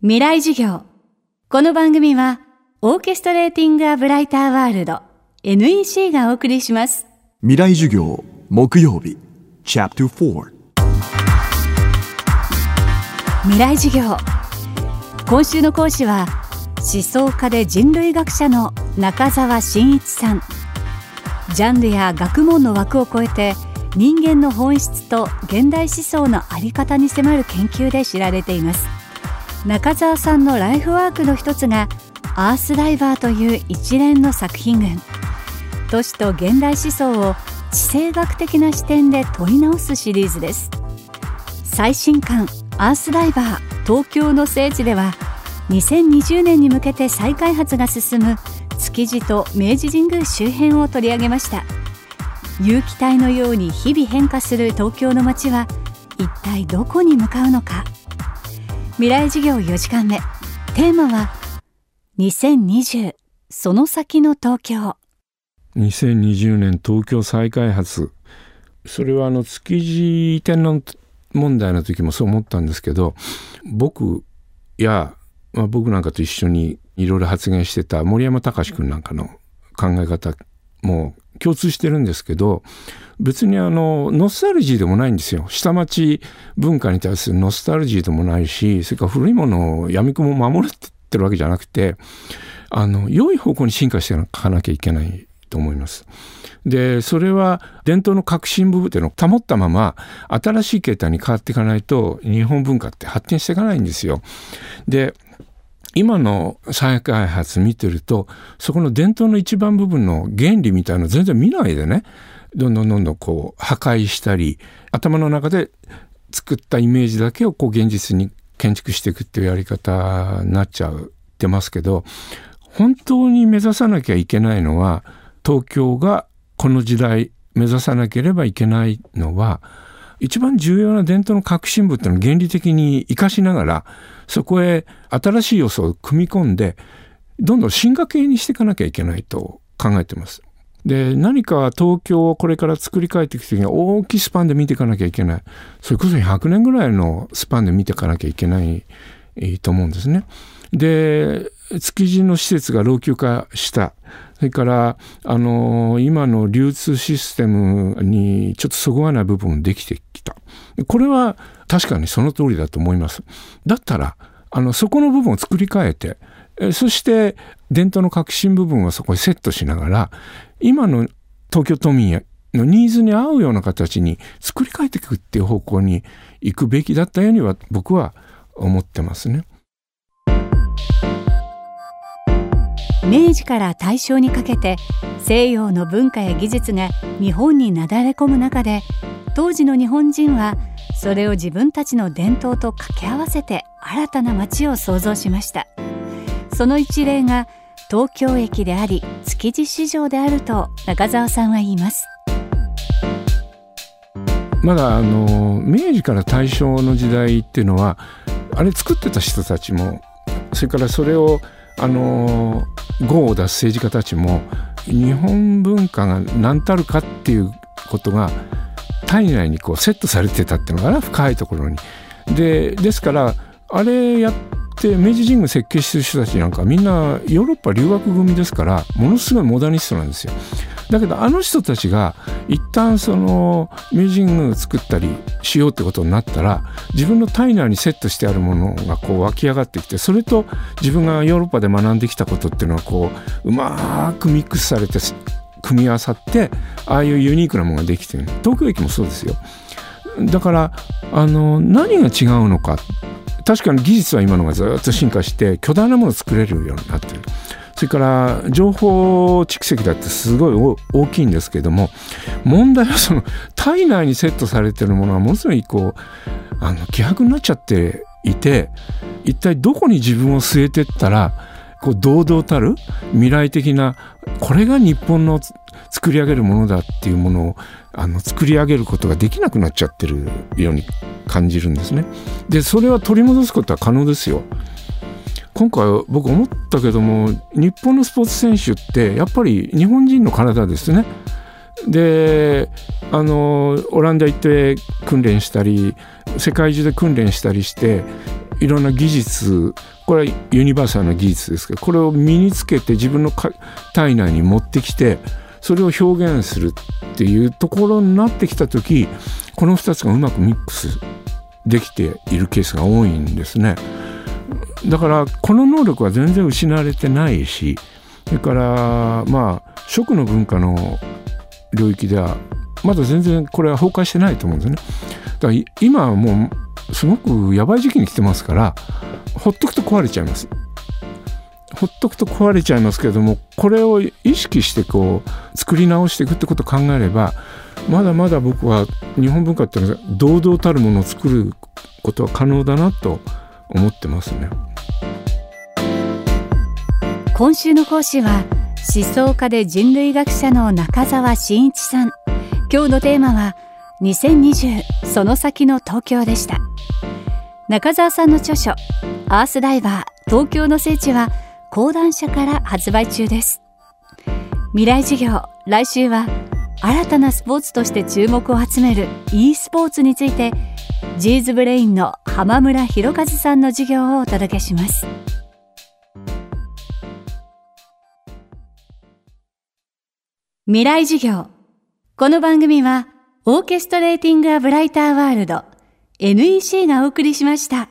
未来授業。この番組はオーケストレーティング・ア・ブライター・ワールド NEC がお送りします。未来授業木曜日チャプター4未来授業。今週の講師は思想家で人類学者の中澤真一さん。ジャンルや学問の枠を超えて人間の本質と現代思想の在り方に迫る研究で知られています中澤さんのライフワークの一つがアースダイバーという一連の作品群。都市と現代思想を地政学的な視点で問い直すシリーズです。最新刊アースダイバー東京の聖地では2020年に向けて再開発が進む築地と明治神宮周辺を取り上げました。有機体のように日々変化する東京の街は一体どこに向かうのか。未来事業4時間目。テーマは2020その先の東京。2020年東京再開発。それはあの築地天皇問題の時もそう思ったんですけど僕や、まあ、僕なんかと一緒にいろいろ発言してた森山隆君なんかの考え方も共通してるんですけど別にあのノスタルジーでもないんですよ下町文化に対するノスタルジーでもないしそれから古いものを闇雲も守ってるわけじゃなくてあの良い方向に進化していかなきゃいけないと思います。でそれは伝統の革新部分っていうのを保ったまま新しい形態に変わっていかないと日本文化って発展していかないんですよ。で今の再開発見てるとそこの伝統の一番部分の原理みたいなの全然見ないでね。どんどんどんどんこう破壊したり頭の中で作ったイメージだけをこう現実に建築していくっていうやり方になっちゃってますけど本当に目指さなきゃいけないのは東京がこの時代目指さなければいけないのは一番重要な伝統の革新部っていうのを原理的に生かしながらそこへ新しい要素を組み込んでどんどん進化系にしていかなきゃいけないと考えてます。で何か東京をこれから作り変えていく時には大きいスパンで見ていかなきゃいけないそれこそ100年ぐらいのスパンで見ていかなきゃいけないと思うんですね。で築地の施設が老朽化したそれからあの今の流通システムにちょっとそぐわない部分できてきたこれは確かにその通りだと思いますだったらあのそこの部分を作り変えてそして伝統の革新部分をそこにセットしながら今の東京都民のニーズに合うような形に作り変えていくっていう方向に行くべきだったようには僕は思ってますね。明治から大正にかけて西洋の文化や技術が日本になだれ込む中で当時の日本人はそれを自分たちの伝統と掛け合わせて新たな街を創造しました。その一例が東京駅であり築地市場であると中澤さんは言います。まだあの明治から大正の時代っていうのはあれ作ってた人たちもそれからそれをあの号を出す政治家たちも日本文化が何たるかっていうことが体内にこうセットされてたっていうのかな深いところに。でですからあれやって明治神宮設計してる人たちなんかみんなヨーロッパ留学組ですからものすごいモダニストなんですよ。だけどあの人たちが一旦その明治神宮作ったりしようってことになったら自分の体内にセットしてあるものがこう湧き上がってきてそれと自分がヨーロッパで学んできたことっていうのはこううまくミックスされて組み合わさってああいうユニークなものができてる。東京駅もそうですよ。だからあの何が違うのか。確かに技術は今のがずっと進化して巨大なものを作れるようになってる。それから情報蓄積だってすごい大きいんですけども問題はその体内にセットされてるものがものすごいこうあの希薄になっちゃっていて一体どこに自分を据えてったらこう堂々たる未来的なこれが日本の作り上げるものだっていうものをあの作り上げることができなくなっちゃってるように感じるんですね。でそれは取り戻すことは可能ですよ。今回僕思ったけども日本のスポーツ選手ってやっぱり日本人の体ですね。であのオランダ行って訓練したり世界中で訓練したりしていろんな技術これはユニバーサルな技術ですけどこれを身につけて自分の体内に持ってきてそれを表現するっていうところになってきた時この2つがうまくミックスできているケースが多いんですね。だからこの能力は全然失われてないしそれからまあ食の文化の領域ではまだ全然これは崩壊してないと思うんですね。だから今はもうすごくやばい時期に来てますからほっとくと壊れちゃいます。ほっとくと壊れちゃいますけれどもこれを意識してこう作り直していくってことを考えればまだまだ僕は日本文化っていうのは堂々たるものを作ることは可能だなと思ってますね。今週の講師は思想家で人類学者の中澤真一さん。今日のテーマは2020その先の東京でした。中澤さんの著書アースダイバー東京の聖地は講談社から発売中です。未来事業来週は新たなスポーツとして注目を集める e スポーツについてジーズブレインの浜村博和さんの授業をお届けします未来授業この番組はオーケストレーティング・ア・ブライター・ワールド NEC がお送りしました。